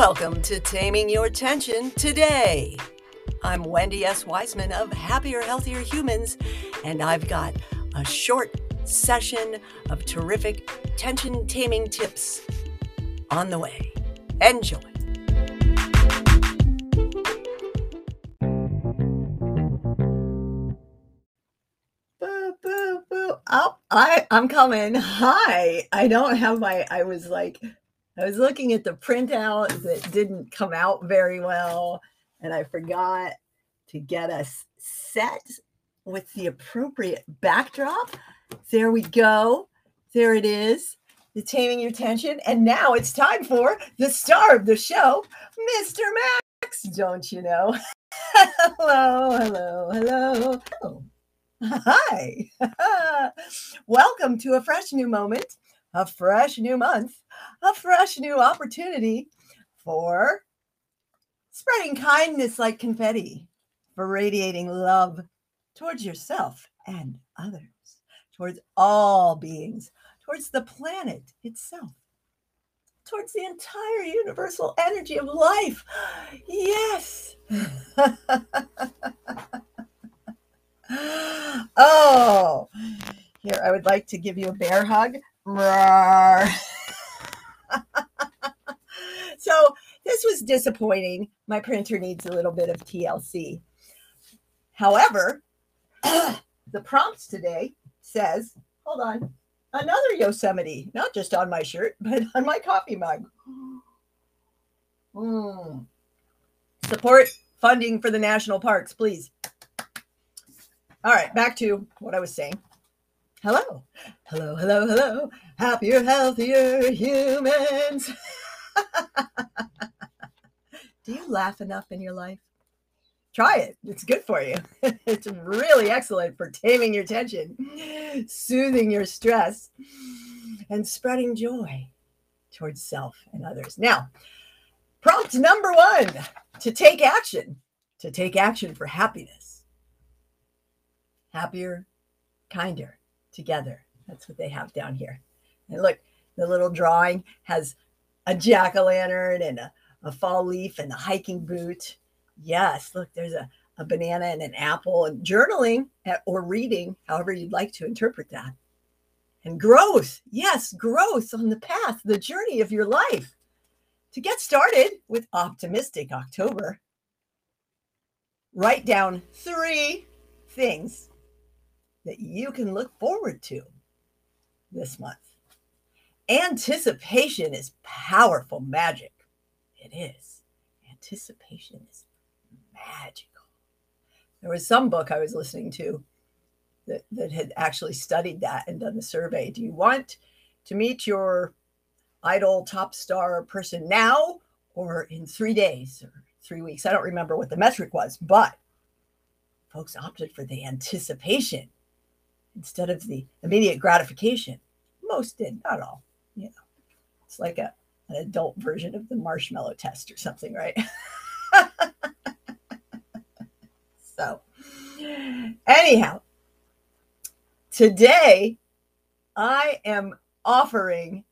Welcome to Taming Your Tension today. I'm Wendy S. Wiseman of Happier, Healthier Humans, and I've got a short session of terrific tension taming tips on the way. Enjoy. Boo, boo, boo. Oh, I, I'm coming. Hi. I don't have my, I was like, I was looking at the printout that didn't come out very well, and I forgot to get us set with the appropriate backdrop. There we go. There it is. The taming your tension. And now it's time for the star of the show, Mr. Max. Don't you know? hello, hello, hello. Oh. Hi. Welcome to a fresh new moment, a fresh new month, a fresh new opportunity for spreading kindness like confetti, for radiating love towards yourself and others, towards all beings, towards the planet itself, towards the entire universal energy of life. Yes. oh, here, I would like to give you a bear hug. so, this was disappointing. My printer needs a little bit of TLC. However, the prompts today says, hold on, another Yosemite, not just on my shirt, but on my coffee mug. Mm. Support funding for the national parks, please. All right, back to what I was saying. Hello, hello, hello, hello. Happier, healthier humans. Do you laugh enough in your life? Try it. It's good for you. it's really excellent for taming your tension, soothing your stress, and spreading joy towards self and others. Now, prompt number one to take action, to take action for happiness. Happier, kinder, together. That's what they have down here. And look, the little drawing has a jack o' lantern and a, a fall leaf and a hiking boot. Yes, look, there's a, a banana and an apple and journaling or reading, however you'd like to interpret that. And growth. Yes, growth on the path, the journey of your life. To get started with Optimistic October, write down three things that you can look forward to this month. Anticipation is powerful magic. It is. Anticipation is magical. There was some book I was listening to that, that had actually studied that and done the survey. Do you want to meet your idol top star person now or in three days or three weeks? I don't remember what the metric was, but folks opted for the anticipation instead of the immediate gratification. Most did, not all. You know, it's like a an adult version of the marshmallow test or something, right? so, anyhow, today I am offering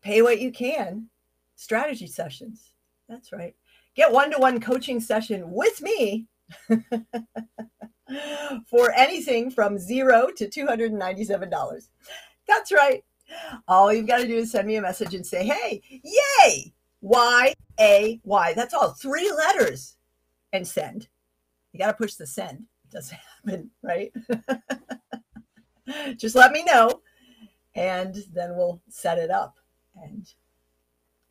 pay what you can strategy sessions. That's right. Get one to one coaching session with me for anything from zero to $297. That's right. All you've got to do is send me a message and say, hey, yay, Y A Y. That's all. Three letters and send. You got to push the send. It doesn't happen, right? Just let me know and then we'll set it up and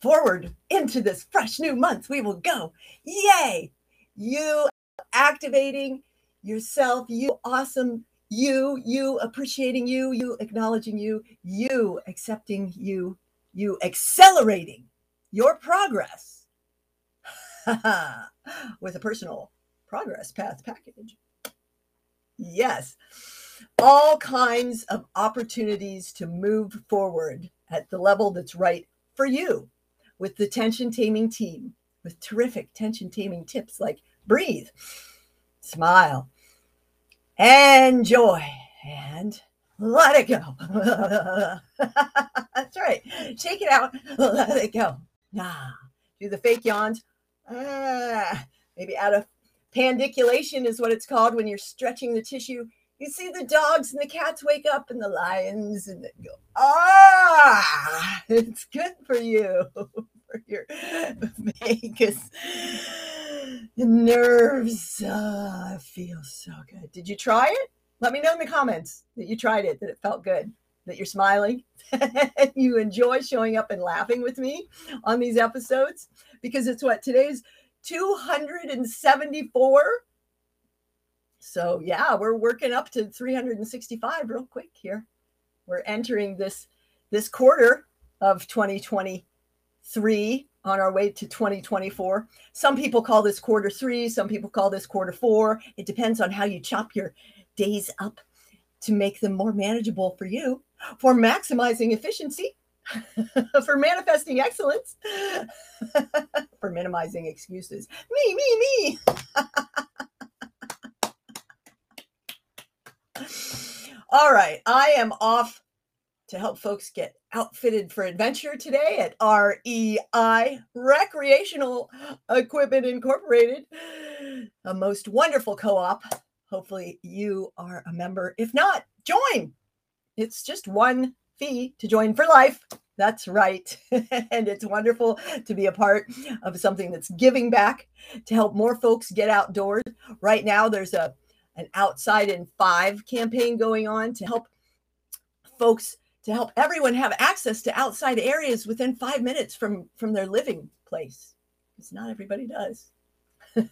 forward into this fresh new month we will go. Yay! You activating yourself, you awesome, you, you appreciating you, you acknowledging you, you accepting you, you accelerating your progress with a personal progress path package. Yes, all kinds of opportunities to move forward at the level that's right for you with the tension taming team with terrific tension taming tips like breathe, smile, enjoy, and let it go. That's right. Shake it out, let it go. Nah. Do the fake yawns. Ah. Maybe out of pandiculation is what it's called when you're stretching the tissue. You see the dogs and the cats wake up and the lions and go, ah, it's good for you, for your vagus nerves. Ah, feels so good. Did you try it? Let me know in the comments that you tried it, that it felt good, that you're smiling, and you enjoy showing up and laughing with me on these episodes because it's what today's 274. So, yeah, we're working up to 365 real quick here. We're entering this this quarter of 2023 on our way to 2024. Some people call this quarter 3, some people call this quarter 4. It depends on how you chop your days up to make them more manageable for you, for maximizing efficiency for manifesting excellence, for minimizing excuses. Me, me, me. All right, I am off to help folks get outfitted for adventure today at REI Recreational Equipment Incorporated, a most wonderful co op. Hopefully, you are a member. If not, join. It's just one fee to join for life. That's right. and it's wonderful to be a part of something that's giving back to help more folks get outdoors. Right now, there's a an outside in five campaign going on to help folks to help everyone have access to outside areas within five minutes from from their living place. Because not everybody does.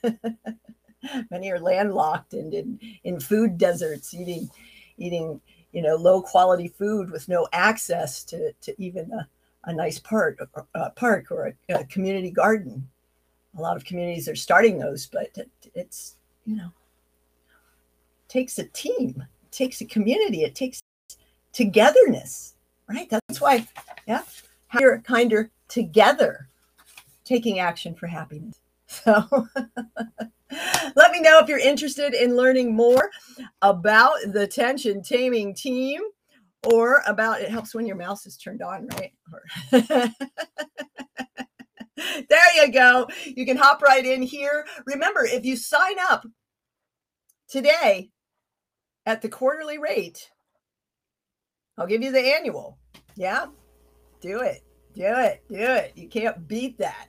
Many are landlocked and in, in food deserts eating eating you know low quality food with no access to, to even a, a nice park, a park or a, a, community garden. A lot of communities are starting those but it, it's you know takes a team it takes a community it takes togetherness right that's why yeah happier kinder together taking action for happiness so Let me know if you're interested in learning more about the tension taming team or about it helps when your mouse is turned on, right? there you go. You can hop right in here. Remember, if you sign up today at the quarterly rate, I'll give you the annual. Yeah, do it. Do it. Do it. You can't beat that.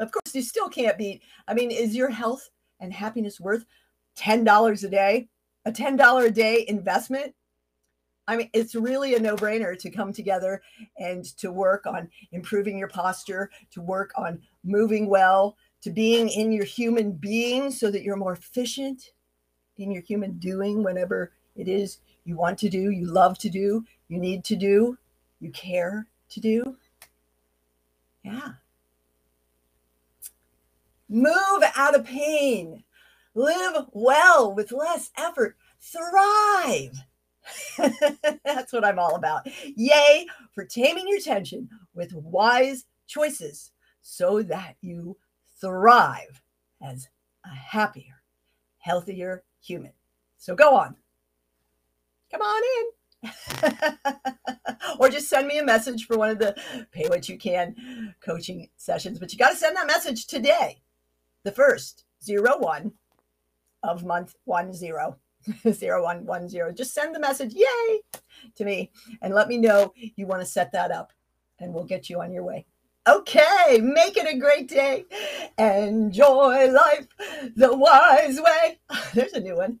Of course, you still can't beat. I mean, is your health and happiness worth $10 a day? A $10 a day investment? I mean, it's really a no brainer to come together and to work on improving your posture, to work on moving well, to being in your human being so that you're more efficient in your human doing whenever it is you want to do, you love to do, you need to do, you care to do. Yeah. Move out of pain. Live well with less effort. Thrive. That's what I'm all about. Yay for taming your tension with wise choices so that you thrive as a happier, healthier human. So go on. Come on in. or just send me a message for one of the pay what you can coaching sessions. But you got to send that message today the first zero one of month one zero zero one one zero. Just send the message, yay, to me and let me know you want to set that up and we'll get you on your way. Okay, make it a great day. Enjoy life the wise way. There's a new one.